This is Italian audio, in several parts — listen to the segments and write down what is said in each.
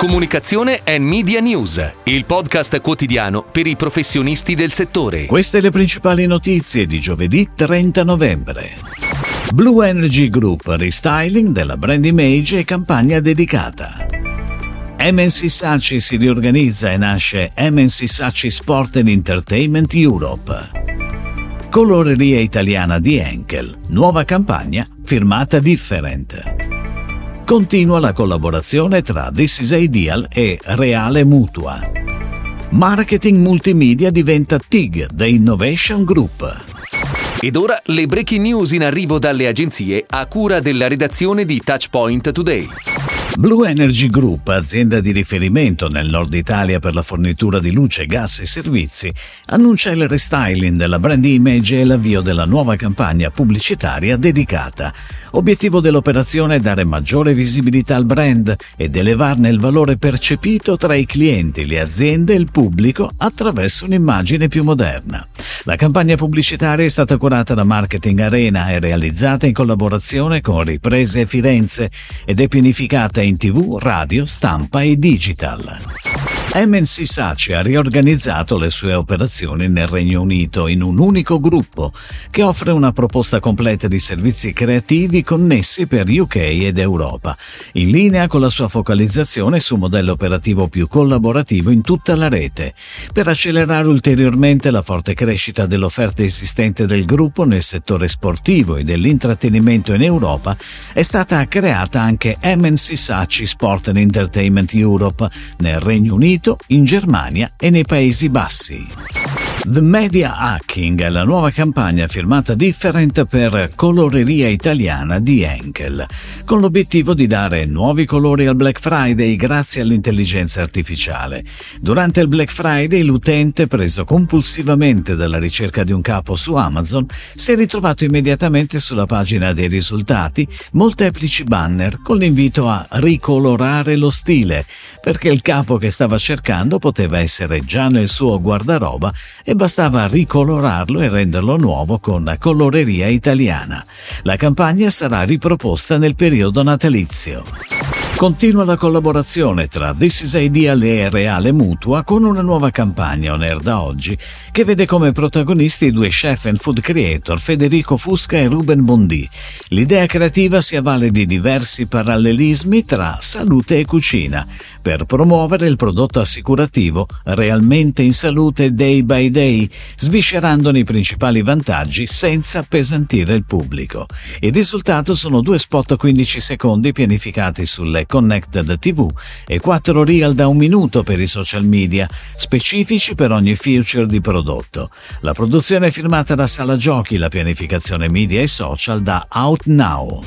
Comunicazione e Media News, il podcast quotidiano per i professionisti del settore. Queste le principali notizie di giovedì 30 novembre. Blue Energy Group restyling della brand image e campagna dedicata. MNC Saci si riorganizza e nasce MNC Saci Sport and Entertainment Europe. Coloreria italiana di Henkel, nuova campagna firmata Different continua la collaborazione tra This is Ideal e Reale Mutua. Marketing multimedia diventa TIG The Innovation Group. Ed ora le breaking news in arrivo dalle agenzie a cura della redazione di Touchpoint Today. Blue Energy Group, azienda di riferimento nel nord Italia per la fornitura di luce, gas e servizi, annuncia il restyling della brand image e l'avvio della nuova campagna pubblicitaria dedicata. Obiettivo dell'operazione è dare maggiore visibilità al brand ed elevarne il valore percepito tra i clienti, le aziende e il pubblico attraverso un'immagine più moderna. La campagna pubblicitaria è stata curata da Marketing Arena e realizzata in collaborazione con Riprese Firenze ed è pianificata in tv, radio, stampa e digital. MNC Saci ha riorganizzato le sue operazioni nel Regno Unito in un unico gruppo che offre una proposta completa di servizi creativi connessi per UK ed Europa, in linea con la sua focalizzazione su un modello operativo più collaborativo in tutta la rete. Per accelerare ulteriormente la forte crescita dell'offerta esistente del gruppo nel settore sportivo e dell'intrattenimento in Europa, è stata creata anche MNC Saci Sport and Entertainment Europe nel Regno Unito Unito, in Germania e nei Paesi Bassi. The Media Hacking la nuova campagna firmata Different per coloreria italiana di Henkel, con l'obiettivo di dare nuovi colori al Black Friday grazie all'intelligenza artificiale. Durante il Black Friday l'utente, preso compulsivamente dalla ricerca di un capo su Amazon, si è ritrovato immediatamente sulla pagina dei risultati molteplici banner con l'invito a ricolorare lo stile, perché il capo che stava cercando poteva essere già nel suo guardaroba e bastava ricolorarlo e renderlo nuovo con coloreria italiana. La campagna sarà riproposta nel periodo natalizio. Continua la collaborazione tra This is Ideal e Reale Mutua con una nuova campagna on air da oggi che vede come protagonisti i due chef and food creator Federico Fusca e Ruben Bondi. L'idea creativa si avvale di diversi parallelismi tra salute e cucina per promuovere il prodotto assicurativo realmente in salute day by day, sviscerandone i principali vantaggi senza appesantire il pubblico. Il risultato sono due spot 15 secondi pianificati sulle Connected TV e 4 reel da un minuto per i social media, specifici per ogni feature di prodotto. La produzione è firmata da Sala Giochi, la pianificazione media e social da Out Now.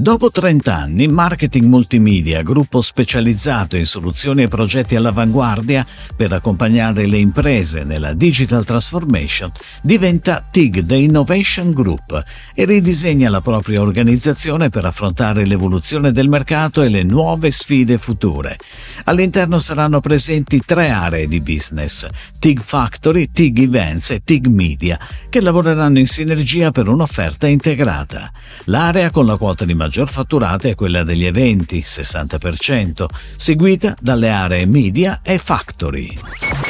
Dopo 30 anni, Marketing Multimedia, gruppo specializzato in soluzioni e progetti all'avanguardia per accompagnare le imprese nella digital transformation, diventa TIG The Innovation Group e ridisegna la propria organizzazione per affrontare l'evoluzione del mercato e le nuove sfide future. All'interno saranno presenti tre aree di business, TIG Factory, TIG Events e TIG Media, che lavoreranno in sinergia per un'offerta integrata. L'area con la quota di maggior fatturato è quella degli eventi, 60%, seguita dalle aree media e factory.